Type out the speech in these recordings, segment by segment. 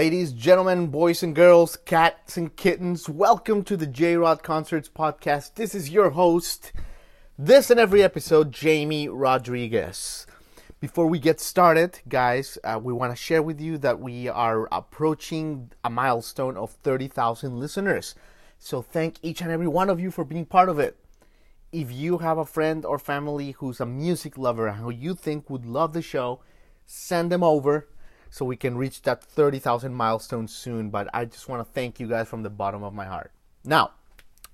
Ladies, gentlemen, boys and girls, cats and kittens, welcome to the J Rod Concerts podcast. This is your host, this and every episode, Jamie Rodriguez. Before we get started, guys, uh, we want to share with you that we are approaching a milestone of 30,000 listeners. So thank each and every one of you for being part of it. If you have a friend or family who's a music lover and who you think would love the show, send them over so we can reach that 30,000 milestone soon. But I just want to thank you guys from the bottom of my heart. Now,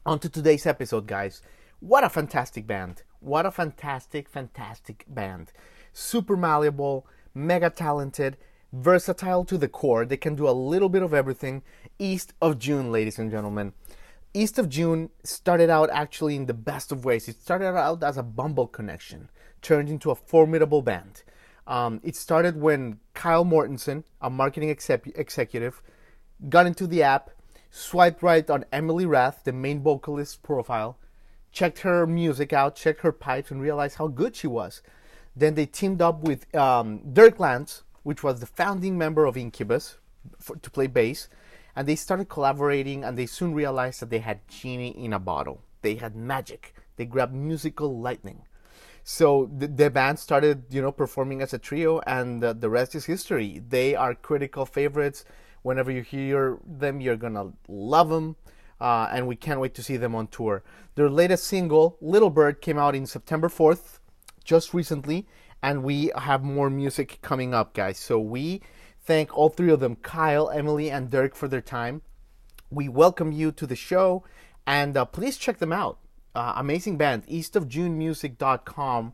on to today's episode, guys. What a fantastic band! What a fantastic, fantastic band. Super malleable, mega talented, versatile to the core. They can do a little bit of everything. East of June, ladies and gentlemen. East of June started out actually in the best of ways. It started out as a Bumble connection, turned into a formidable band. Um, it started when Kyle Mortensen, a marketing exec- executive, got into the app, swiped right on Emily Rath, the main vocalist's profile, checked her music out, checked her pipes, and realized how good she was. Then they teamed up with um, Dirk Lance, which was the founding member of Incubus, for, to play bass, and they started collaborating. And they soon realized that they had genie in a bottle. They had magic. They grabbed musical lightning. So the, the band started, you know, performing as a trio, and uh, the rest is history. They are critical favorites. Whenever you hear them, you're gonna love them, uh, and we can't wait to see them on tour. Their latest single, "Little Bird," came out in September 4th, just recently, and we have more music coming up, guys. So we thank all three of them, Kyle, Emily, and Dirk, for their time. We welcome you to the show, and uh, please check them out uh, amazing band, eastofjunemusic.com,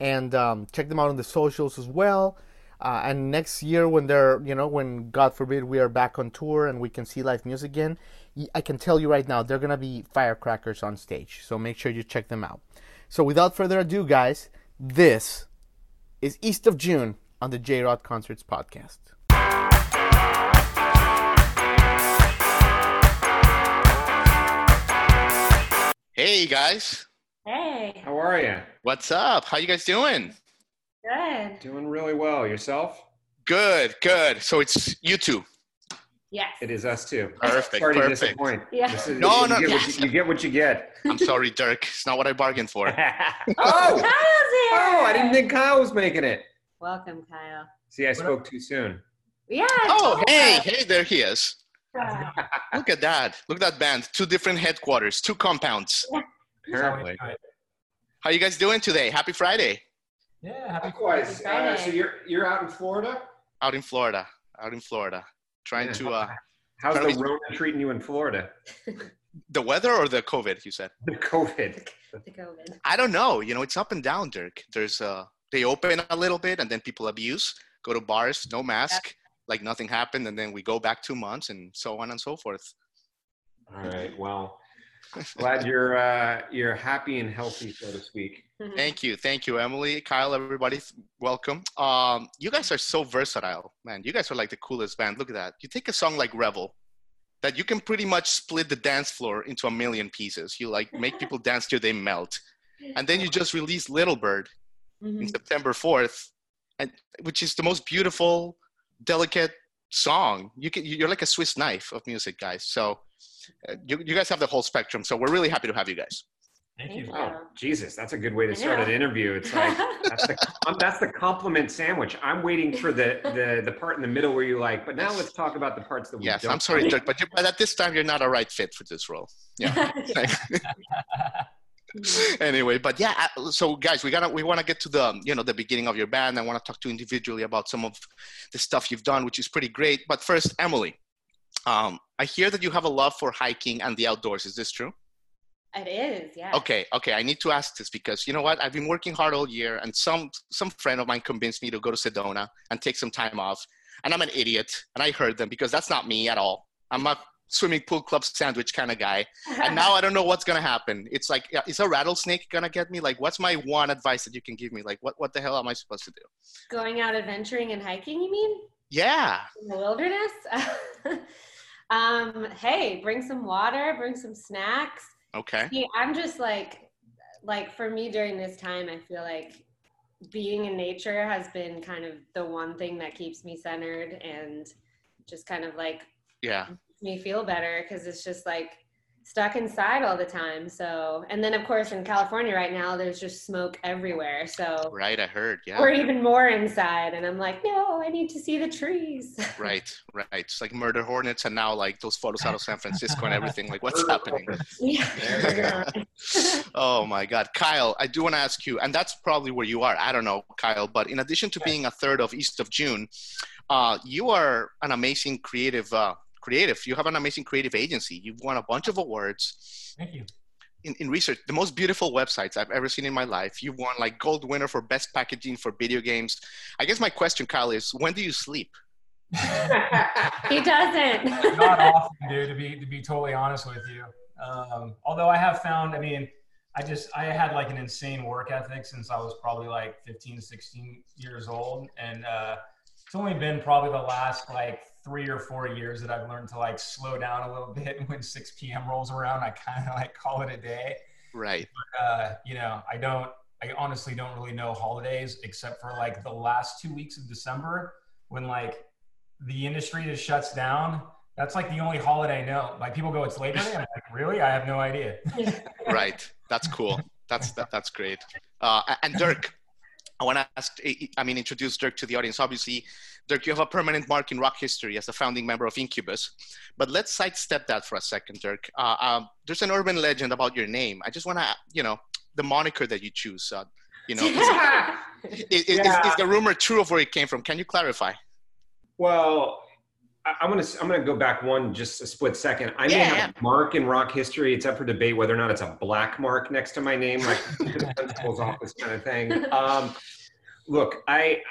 and um, check them out on the socials as well. Uh, and next year, when they're, you know, when God forbid we are back on tour and we can see live music again, I can tell you right now, they're going to be firecrackers on stage. So make sure you check them out. So without further ado, guys, this is East of June on the J Rod Concerts podcast. Hey guys, Hey, How are you? what's up? How you guys doing? good. Doing really well. Yourself? Good, good. So it's you two. Yes. It is us too. Perfect, Sorry to perfect. disappoint. Yeah. Is- No, you no, Get yes. what you, you get what you get. I'm sorry, Dirk. It's not what I bargained for. oh, Kyle's oh! here. oh! I didn't think Kyle was making it. Welcome, Kyle. See, I spoke too soon. Yeah. Oh, hey, hey, there he is. Yeah. Look at that. Look at that band. Two different headquarters, two compounds. Apparently. How you guys doing today? Happy Friday. Yeah, happy Likewise. Uh, so you're you're out in Florida. Out in Florida. Out in Florida. Trying Yeah. to uh How's the road Rona treating you in Florida? the weather or the COVID, you said? The COVID. The COVID. I don't know. You know, it's up and down, Dirk. There's uh they open a little bit and then people abuse, go to bars, no mask, like nothing happened, and then we go back two months and so on and so forth. All right. Well, glad you're uh, you're happy and healthy, so to speak. Thank you, thank you, Emily, Kyle, everybody, welcome. Um, you guys are so versatile, man. You guys are like the coolest band. Look at that. You take a song like Rebel, that you can pretty much split the dance floor into a million pieces. You like make people dance till they melt, and then you just release Little Bird in Mhm. September fourth, and which is the most beautiful, delicate song. You can, you're like a Swiss knife of music, guys. So. Uh, you, you guys have the whole spectrum, so we're really happy to have you guys. Thank Thank you. you. Oh, Jesus, that's a good way to start an interview. It's like that's the um, that's the compliment sandwich. I'm waiting for the the the part in the middle where you like. But now let's talk about the parts that we Yes, don't. Yes, I'm sorry, Dirk, but, you, but at this time you're not a right fit for this role. Yeah. anyway, but yeah, uh, so guys, we gotta we want to get to the you know the beginning of your band. I want to talk to you individually about some of the stuff you've done, which is pretty great. But first, Emily, um, I hear that you have a love for hiking and the outdoors. Is this true? It is, yeah. Okay, okay. I need to ask this because you know what? I've been working hard all year, and some some friend of mine convinced me to go to Sedona and take some time off. And I'm an idiot, and I heard them because that's not me at all. I'm a swimming pool club sandwich kind of guy, and now I don't know what's gonna happen. It's like, is a rattlesnake gonna get me? Like, what's my one advice that you can give me? Like, what what the hell am I supposed to do? Going out adventuring and hiking, you mean? Yeah. In the wilderness? um, hey, bring some water, bring some snacks. Okay. See, I'm just like, like for me during this time, I feel like being in nature has been kind of the one thing that keeps me centered and just kind of like Yeah. Makes me feel better because it's just like stuck inside all the time. So, and then of course in California right now, there's just smoke everywhere. So Right. I heard. Yeah. we're even more inside, and I'm like, no, I need to see the trees. Right, right. It's like murder hornets, and now like those photos out of San Francisco and everything. Like, what's happening? yeah. oh my God, Kyle! I do want to ask you, and that's probably where you are. I don't know, Kyle, but in addition to being a third of East of June, uh, you are an amazing creative. Uh, creative. You have an amazing creative agency. You've won a bunch of awards. Thank you. In, in research, the most beautiful websites I've ever seen in my life. You won like gold winner for best packaging for video games. I guess my question, Kyle, is when do you sleep? he doesn't. Not often, dude. To be to be totally honest with you. Um, although I have found, I mean, I just I had like an insane work ethic since I was probably like 15, 16 years old, and uh, it's only been probably the last like three or four years that I've learned to like slow down a little bit. And when 6 p.m. rolls around, I kind of like call it a day. Right. uh, you know, I don't, I honestly don't really know holidays except for like the last two weeks of December when like the industry just shuts down. That's like the only holiday I know. Like people go, it's Labor Day. I'm like, really? I have no idea. right that's cool that's that, that's great uh, and dirk i want to ask i mean introduce dirk to the audience. Obviously dirk you have a permanent mark in rock history as a founding member of incubus but let's sidestep that for a second dirk. Uh, um, there's an urban legend about your name. I just want to you know the moniker that you choose uh, you know is, is, is, is the rumor true of where it came from? Can you clarify? Well, I'm gonna I'm gonna go back one just a split second. I may Yeah, have a mark in rock history. It's up for debate whether or not it's a black mark next to my name, like the principal's office kind of thing. Um, look, I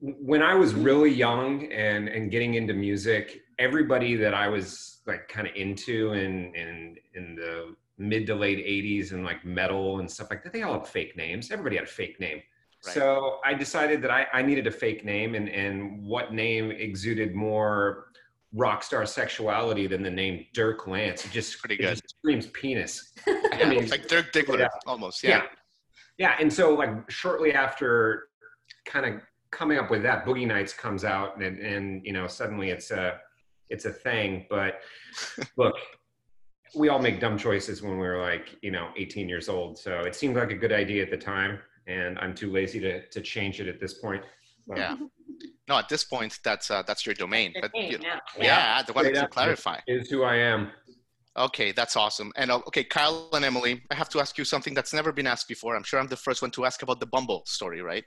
when I was really young and and getting into music, everybody that I was like kind of into in in in the mid to late 80s and like metal and stuff like that, they all had fake names. Everybody had a fake name. Right. So I decided that I, I needed a fake name and, and what name exuded more rock star sexuality than the name Dirk Lance. It just, Pretty good. just screams penis. yeah, mean, it's like dirk diggler yeah. almost Yeah. yeah. yeah. And so like shortly after kind of coming up with that, Boogie Nights comes out and, and, you know, suddenly it's a, it's a thing. But look, we all make dumb choices when we're like, you know, 18 years old. So it seemed like a good idea at the time. And I'm too lazy to, to change it at this point. But- yeah no at this point that's uh, that's your domain but you, yeah. yeah, the one Straight to clarify is who I am. Okay, that's awesome. And uh, okay, Kyle and Emily, I have to ask you something that's never been asked before. I'm sure I'm the first one to ask about the Bumble story, right?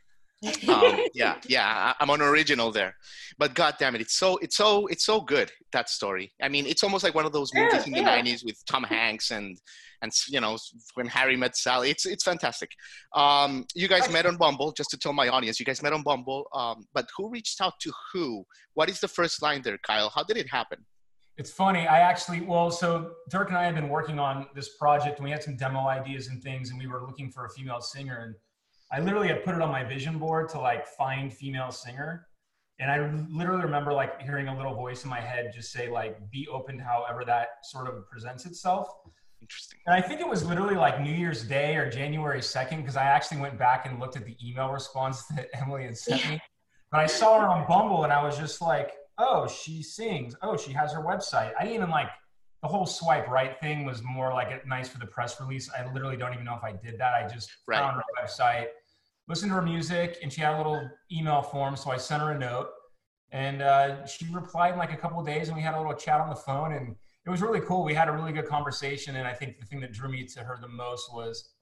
Um, yeah, yeah, I'm an original there. But God damn it, it's so it's so it's so good that story. I mean, it's almost like one of those Yeah, movies in the yeah. '90s with Tom Hanks and and you know when Harry met Sally. It's it's fantastic. Um, you guys met on Bumble, just to tell my audience, you guys met on Bumble. Um, but who reached out to who? What is the first line there, Kyle? How did it happen? It's funny. I actually, well, so Dirk and I have been working on this project and we had some demo ideas and things and we were looking for a female singer. And I literally had put it on my vision board to like find female singer. And I literally remember like hearing a little voice in my head just say like, be open to however that sort of presents itself. Interesting. And I think it was literally like New Year's Day or January 2nd, because I actually went back and looked at the email response that Emily had sent me. But I saw her on Bumble and I was just like, oh, she sings. Oh, she has her website. I didn't even like the whole swipe right thing was more like a nice for the press release. I literally don't even know if I did that. I just Right. found her website, listened to her music, and she had a little email form. So I sent her a note and uh, she replied in like a couple of days and we had a little chat on the phone and it was really cool. We had a really good conversation, and I think the thing that drew me to her the most was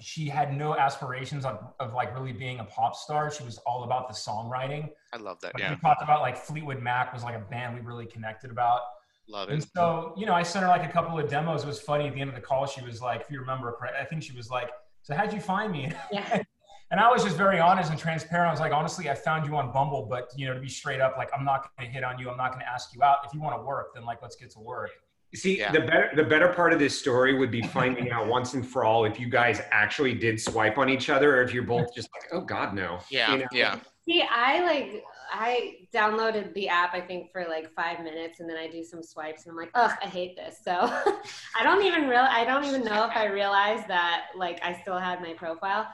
she had no aspirations of, of like really being a pop star. She was all about the songwriting. I love that. Like Yeah, we talked about like Fleetwood Mac was like a band we really connected about. Love it. And so, you know, I sent her like a couple of demos. It was funny at the end of the call. She was like, if you remember correct, I think she was like, so how'd you find me? Yeah. and I was just very honest and transparent. I was like, honestly, I found you on Bumble, but you know, to be straight up, like, I'm not going to hit on you. I'm not going to ask you out. If you want to work, then like, let's get to work. See, Yeah. the better the better part of this story would be finding out once and for all if you guys actually did swipe on each other, or if you're both just like, oh God, no. Yeah, You know? yeah. See, I like I downloaded the app I think for like five minutes and then I do some swipes and I'm like, ugh, I hate this. So I don't even real I don't even know if I realized that like I still had my profile.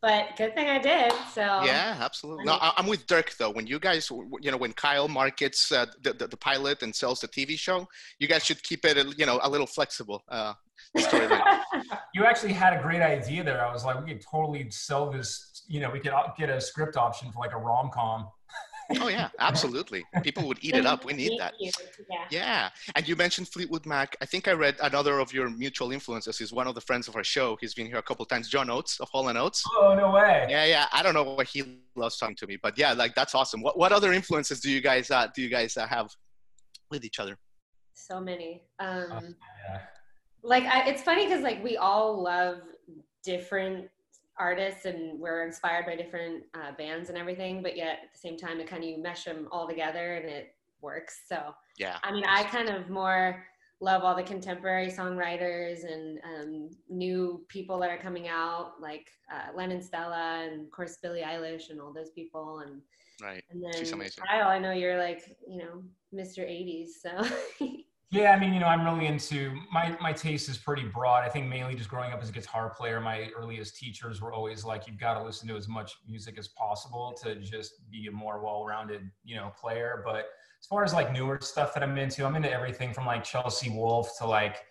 But good thing I did. So Yeah, absolutely. No, I- I'm with Dirk though. When you guys, you know, when Kyle markets uh, the, the the pilot and sells the TV show, you guys should keep it, you know, a little flexible. Uh, storyline. You actually had a great idea there. I was like, we could totally sell this. You know, we could get a script option for like a rom com. oh yeah, absolutely. People would eat it up. We need that. Yeah. Yeah, and you mentioned Fleetwood Mac. I think I read another of your mutual influences is one of the friends of our show. He's been here a couple times. John Oates of Hall and Oates. Oh no way! Yeah, yeah. I don't know what he loves talking to me, but yeah, like that's awesome. What what other influences do you guys uh, do you guys uh, have with each other? So many. Um Yeah. like I, it's funny because like we all love different artists and we're inspired by different uh, bands and everything but yet at the same time it kind of you mesh them all together and it works so Yeah, i mean i kind of more love all the contemporary songwriters and um, new people that are coming out like uh, lennon stella and of course billie eilish and all those people and right. and then She's amazing. kyle i know you're like you know mr 80s so Yeah, I mean, you know, I'm really into my my taste is pretty broad. I think mainly just growing up as a guitar player, my earliest teachers were always like, you've got to listen to as much music as possible to just be a more well-rounded, you know, player. But as far as like newer stuff that I'm into, I'm into everything from like Chelsea Wolfe to like,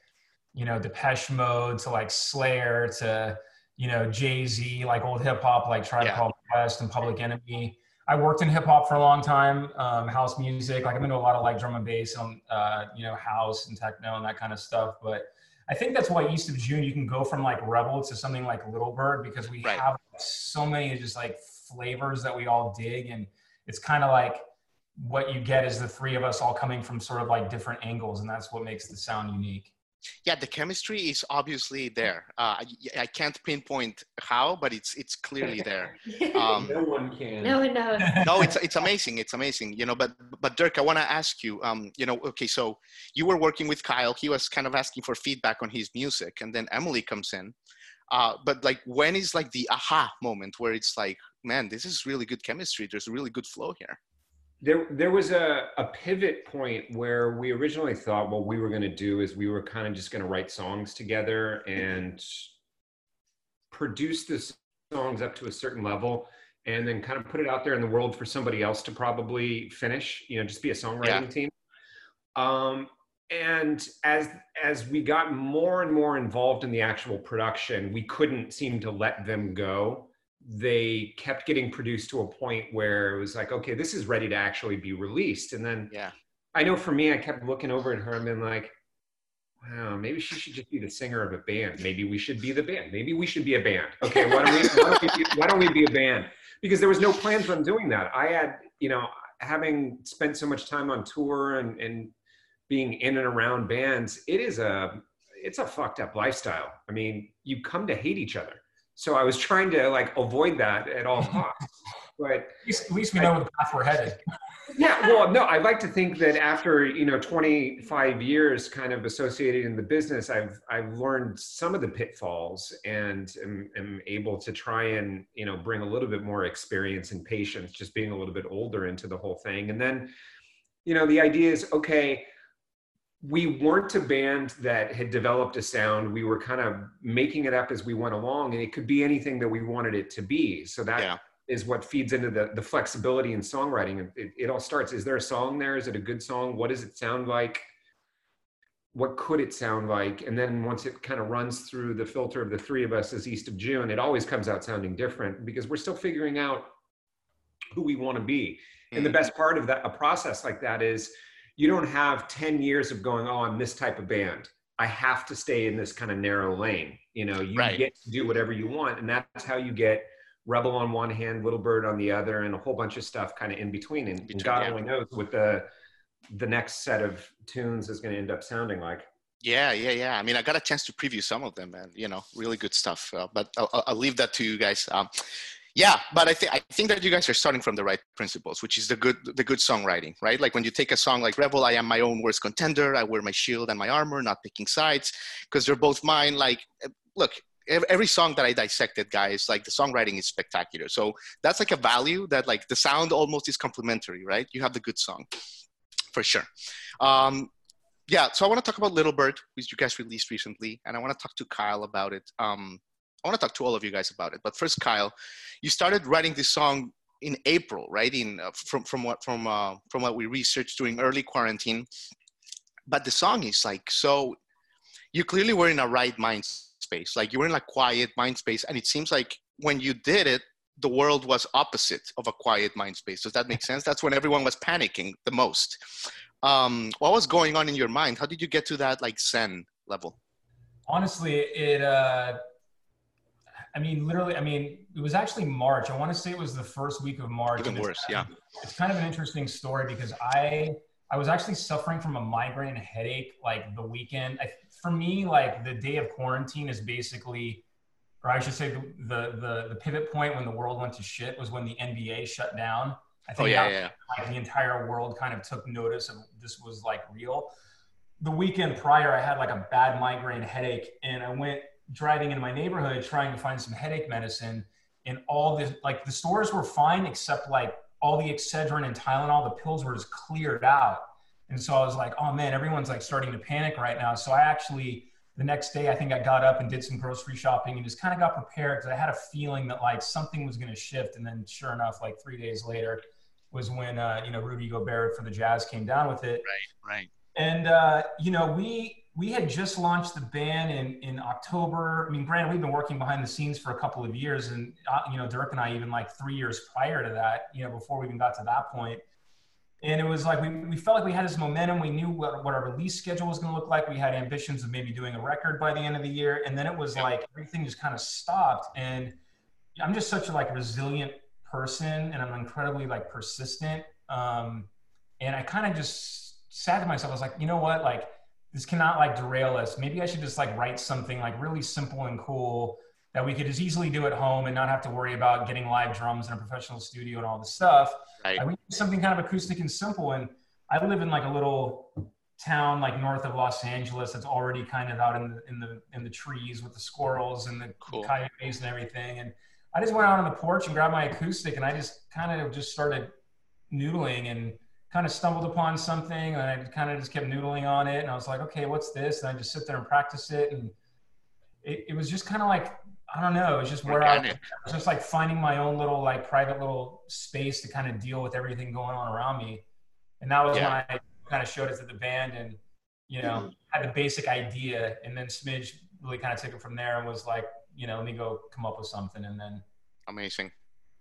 you know, Depeche Mode to like Slayer to you know Jay Z, like old hip hop, like Tribe Yeah. Called Quest and Public Enemy. I worked in hip hop for a long time, um, house music. Like I'm into a lot of like drum and bass and uh, you know house and techno and that kind of stuff. But I think that's why East of June you can go from like Rebel to something like Little Bird because we Right. have so many just like flavors that we all dig, and it's kind of like what you get is the three of us all coming from sort of like different angles, and that's what makes the sound unique. Yeah, the chemistry is obviously there. Uh, I, I can't pinpoint how, but it's it's clearly there. Um, no one can. no one knows no, it's it's amazing. It's amazing. You know, but but Dirk, I want to ask you. Um, you know, okay, so you were working with Kyle. He was kind of asking for feedback on his music, and then Emily comes in. Uh, but like, when is like the aha moment where it's like, man, this is really good chemistry. There's a really good flow here. There, there was a, a pivot point where we originally thought what we were going to do is we were kind of just going to write songs together and produce the songs up to a certain level and then kind of put it out there in the world for somebody else to probably finish, you know, just be a songwriting Yeah. team. Um, and as as we got more and more involved in the actual production, we couldn't seem to let them go they kept getting produced to a point where it was like, okay, this is ready to actually be released. And then Yeah. I know for me, I kept looking over at her and been like, wow, maybe she should just be the singer of a band. Maybe we should be the band. Maybe we should be a band. Okay, why don't we, why don't we, be, why don't we be a band? Because there was no plans on doing that. I had, you know, having spent so much time on tour and, and being in and around bands, it is a, it's a fucked up lifestyle. I mean, you come to hate each other. So I was trying to like avoid that at all costs. But At least, at least we know where the path we're headed. yeah, well, no, I like to think that after you know 25 years kind of associated in the business, I've I've learned some of the pitfalls and am, am able to try and you know bring a little bit more experience and patience, just being a little bit older into the whole thing. And then, you know, the idea is okay. We weren't a band that had developed a sound. We were kind of making it up as we went along, and it could be anything that we wanted it to be. So that Yeah. is what feeds into the, the flexibility in songwriting. It, it all starts, is there a song there? Is it a good song? What does it sound like? What could it sound like? And then once it kind of runs through the filter of the three of us as East of June, it always comes out sounding different because we're still figuring out who we want to be. And the Mhm. best part of that, a process like that is you don't have 10 years of going, oh, I'm this type of band. I have to stay in this kind of narrow lane. You know, you Right. get to do whatever you want. And that's how you get Rebel on one hand, Little Bird on the other, and a whole bunch of stuff kind of in between. And, and God yeah. only knows what the the next set of tunes is going to end up sounding like. Yeah, yeah, yeah. I mean, I got a chance to preview some of them, and you know, really good stuff. Uh, but I'll, I'll- I'll leave that to you guys. Um, Yeah, but I think I think that you guys are starting from the right principles, which is the good the good songwriting, right? Like when you take a song like Rebel, I am my own worst contender. I wear my shield and my armor, not picking sides, because they're both mine. Like, look, every song that I dissected, guys, like the songwriting is spectacular. So that's like a value that like the sound almost is complementary, right? You have the good song, for sure. Um, yeah, so I want to talk about Little Bird, which you guys released recently, and I want to talk to Kyle about it. Um, I want to talk to all of you guys about it. But first, Kyle, you started writing this song in April, right? In uh, from from what from uh, from what we researched during early quarantine. But the song is like so. You clearly were in a right mind space, like you were in a quiet mind space, and it seems like when you did it, the world was opposite of a quiet mind space. Does that make sense? That's when everyone was panicking the most. Um, what was going on in your mind? How did you get to that like Zen level? Honestly, it. Uh I mean, literally, I mean, it was actually March. I want to say it was the first week of March. Even worse, yeah. It's kind of an interesting story because I I was actually suffering from a migraine headache like the weekend. I, for me, like the day of quarantine is basically, or I should say, the, the the the, pivot point when the world went to shit was when the NBA shut down. I think oh, yeah, yeah. like the entire world kind of took notice of this was like real. The weekend prior, I had like a bad migraine headache, and I went driving into my neighborhood trying to find some headache medicine and all the like the stores were fine except like all the Excedrin and Tylenol, the pills were just cleared out. And so I was like, oh man, everyone's like starting to panic right now. So I actually, the next day, I think I got up and did some grocery shopping and just kind of got prepared because I had a feeling that like something was going to shift. And then sure enough, like three days later was when, uh, you know, Rudy Gobert for the Jazz came down with it. Right, right. And, uh, you know, we, we had just launched the band in, in October. I mean, granted, we've been working behind the scenes for a couple of years, and uh, you know, Dirk and I even like three years prior to that, you know, before we even got to that point. And it was like we, we felt like we had this momentum. We knew what, what our release schedule was going to look like. We had ambitions of maybe doing a record by the end of the year, and then it was like everything just kind of stopped. And I'm just such a like resilient person, and I'm incredibly like persistent. Um, and I kind of just said to myself, I was like, you know what, like this cannot like derail us. Maybe I should just like write something like really simple and cool that we could just easily do at home and not have to worry about getting live drums in a professional studio and all this stuff. Right. I something kind of acoustic and simple. And I live in like a little town like north of Los Angeles that's already kind of out in the in the in the trees with the squirrels and the cool. coyotes and everything. And I just went out on the porch and grabbed my acoustic and I just kind of just started noodling and kind of stumbled upon something and I kind of just kept noodling on it. And I was like, okay, what's this? And I just sit there and practice it. And it, it was just kind of like, I don't know. It was just where I was just like finding my own little like private little space to kind of deal with everything going on around me. And that was yeah. when I kind of showed it to the band and, you know, mm-hmm. had the basic idea. And then Smidge really kind of took it from there and was like, you know, let me go come up with something. And then. Amazing.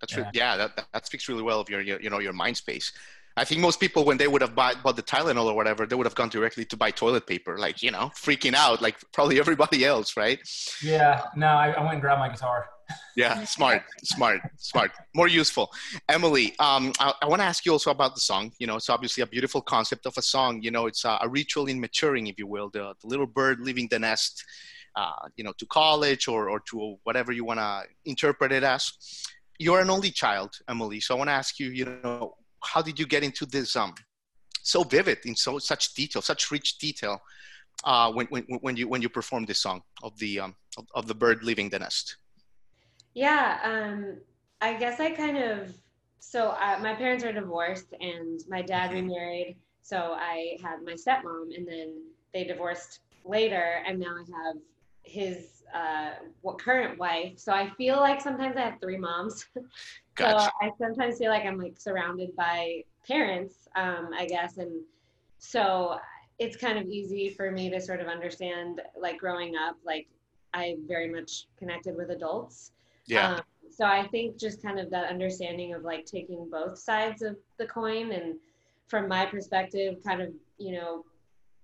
That's yeah, yeah that, that speaks really well of your, your, you know, your mind space. I think most people, when they would have bought, bought the Tylenol or whatever, they would have gone directly to buy toilet paper, like, you know, freaking out, like probably everybody else, right? Yeah, no, I, I went and grabbed my guitar. yeah, smart, smart, smart. More useful. Emily, um, I, I want to ask you also about the song. You know, it's obviously a beautiful concept of a song. You know, it's a, a ritual in maturing, if you will, the, the little bird leaving the nest, uh, you know, to college or, or to whatever you want to interpret it as. You're an only child, Emily. So I want to ask you, you know, how did you get into this um so vivid in so such detail, such rich detail uh, when, when, when you when you perform this song of the um, of, of the bird leaving the nest? Yeah, um, I guess I kind of so uh, my parents are divorced and my dad mm-hmm. remarried, so I had my stepmom and then they divorced later, and now I have his uh, current wife. So I feel like sometimes I have three moms. Gotcha. So I sometimes feel like I'm like surrounded by parents, um, I guess, and so it's kind of easy for me to sort of understand like growing up, like I very much connected with adults. Yeah. Um, so I think just kind of that understanding of like taking both sides of the coin and from my perspective, kind of, you know,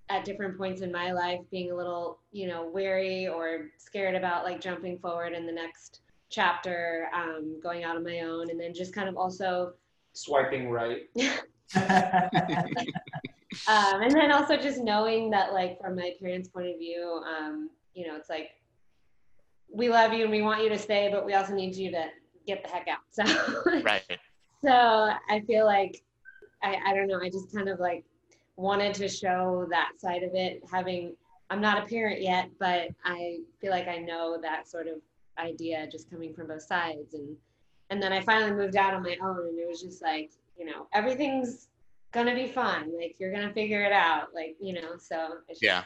at different points in my life being a little, you know, wary or scared about like jumping forward in the next chapter, um, going out on my own, and then just kind of also swiping right. um, and then also just knowing that, like, from my parents' point of view, um, you know, it's like we love you and we want you to stay, but we also need you to get the heck out. So Right. so I feel like I, I don't know, I just kind of like wanted to show that side of it. Having I'm not a parent yet, but I feel like I know that sort of idea just coming from both sides and and then I finally moved out on my own and it was just like, you know, everything's gonna be fun. Like you're gonna figure it out. Like, you know, so it's Yeah.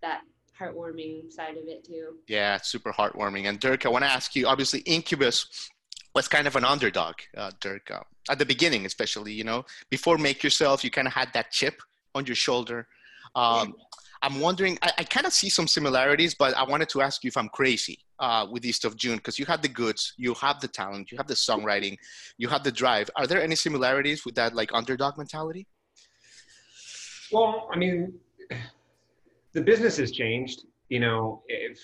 that heartwarming side of it too. Yeah, super heartwarming. And Dirk, I want to ask you. Obviously, Incubus was kind of an underdog, uh, Dirk, uh, at the beginning, especially. You know, before Make Yourself, you kind of had that chip on your shoulder. Um, I'm wondering. I, I kind of see some similarities, but I wanted to ask you if I'm crazy uh, with East of June because you have the goods, you have the talent, you have the songwriting, you have the drive. Are there any similarities with that like underdog mentality? Well, I mean, the business has changed. You know, if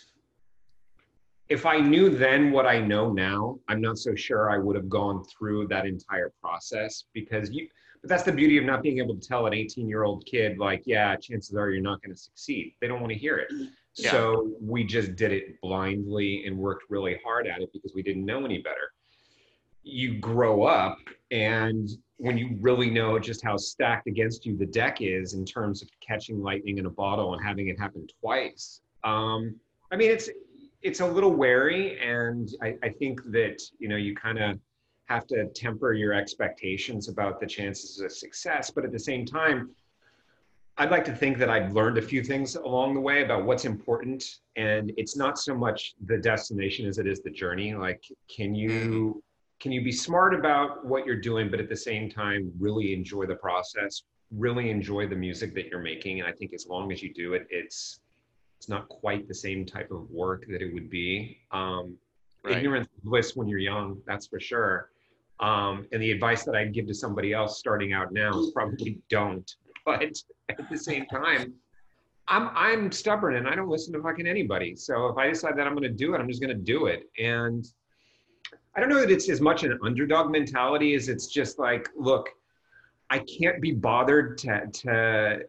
if I knew then what I know now, I'm not so sure I would have gone through that entire process because you. But that's the beauty of not being able to tell an 18 year old kid, like, yeah, chances are you're not going to succeed. They don't want to hear it. Yeah. So we just did it blindly and worked really hard at it because we didn't know any better. You grow up, and when you really know just how stacked against you the deck is in terms of catching lightning in a bottle and having it happen twice, um, I mean, it's it's a little wary, and I, I think that you know you kind of have to temper your expectations about the chances of success, but at the same time, I'd like to think that I've learned a few things along the way about what's important. And it's not so much the destination as it is the journey. Like, can you mm-hmm. can you be smart about what you're doing, but at the same time really enjoy the process, really enjoy the music that you're making. And I think as long as you do it, it's it's not quite the same type of work that it would be. Um, Right. Ignorance is bliss when you're young, that's for sure. Um, and the advice that I'd give to somebody else starting out now is probably don't. But at the same time, I'm I'm stubborn and I don't listen to fucking anybody. So if I decide that I'm going to do it, I'm just going to do it. And I don't know that it's as much an underdog mentality as it's just like, look, I can't be bothered to to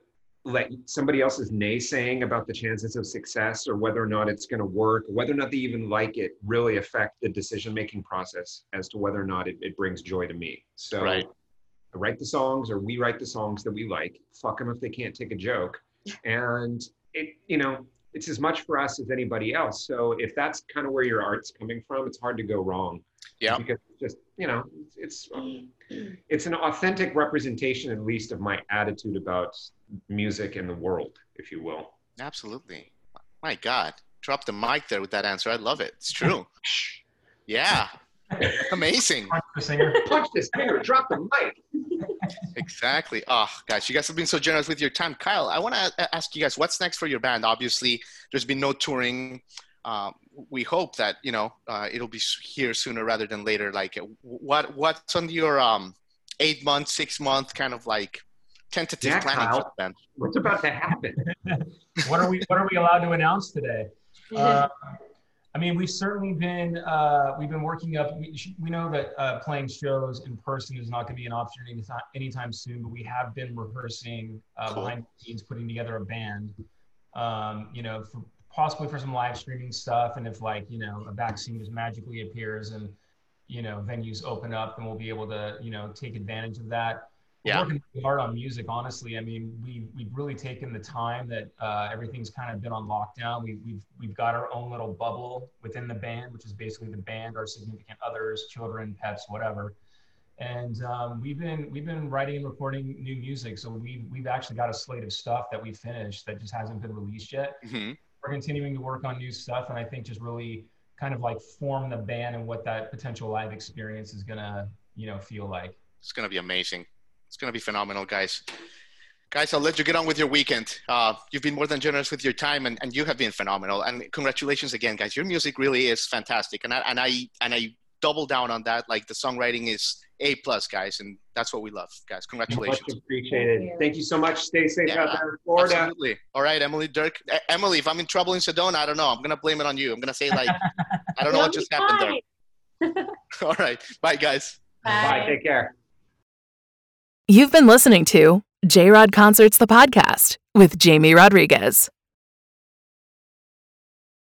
let somebody else's naysaying about the chances of success or whether or not it's going to work, whether or not they even like it, really affect the decision making process as to whether or not it, it brings joy to me. So Right. I write the songs or we write the songs that we like. Fuck them if they can't take a joke. And it, you know, it's as much for us as anybody else. So if that's kind of where your art's coming from, it's hard to go wrong. Yeah. Because it's just, you know, it's, it's mm. it's an authentic representation, at least, of my attitude about music and the world, if you will. Absolutely. My God, drop the mic there with that answer. I love it. It's true. yeah. Amazing. Punch the singer. Punch this finger, drop the mic. Exactly. Oh, guys, you guys have been so generous with your time. Kyle, I want to ask you guys, what's next for your band? Obviously, there's been no touring. Um, we hope that you know uh, it'll be here sooner rather than later. Like, uh, what what's on your um, eight month, six month kind of like tentative Yeah, planning Kyle. for the band? What's about to happen? what are we What are we allowed to announce today? Uh, I mean, we've certainly been uh, we've been working up. We, we know that uh, playing shows in person is not going to be an option anytime, anytime soon, but we have been rehearsing uh, Cool. behind the scenes, putting together a band. Um, you know, for, possibly for some live streaming stuff, and if like you know a vaccine just magically appears and you know venues open up, then we'll be able to you know take advantage of that. Yeah. working really hard on music, honestly. I mean, we we've really taken the time that uh, everything's kind of been on lockdown. We, we've we've got our own little bubble within the band, which is basically the band, our significant others, children, pets, whatever. And um, we've been we've been writing and recording new music. So we we've actually got a slate of stuff that we finished that just hasn't been released yet. hmm We're continuing to work on new stuff, and I think just really kind of like form the band and what that potential live experience is gonna you know feel like. It's gonna be amazing. It's gonna be phenomenal, guys. Guys, I'll let you get on with your weekend. Uh, you've been more than generous with your time, and, and you have been phenomenal. And congratulations again, guys. Your music really is fantastic, and I and I and I double down on that. Like the songwriting is a plus, guys, and that's what we love, guys. Much Congratulations. appreciated. Thank you. Thank you so much. Stay safe Yeah, out there in Florida. Absolutely. All right, Emily, Dirk, Emily. If I'm in trouble in Sedona, I don't know. I'm gonna blame it on you. I'm gonna say like, I don't know what just be happened there. All right, bye, guys. Bye. Take care. You've been listening to J Rod Concerts, the podcast with Jamie Rodriguez.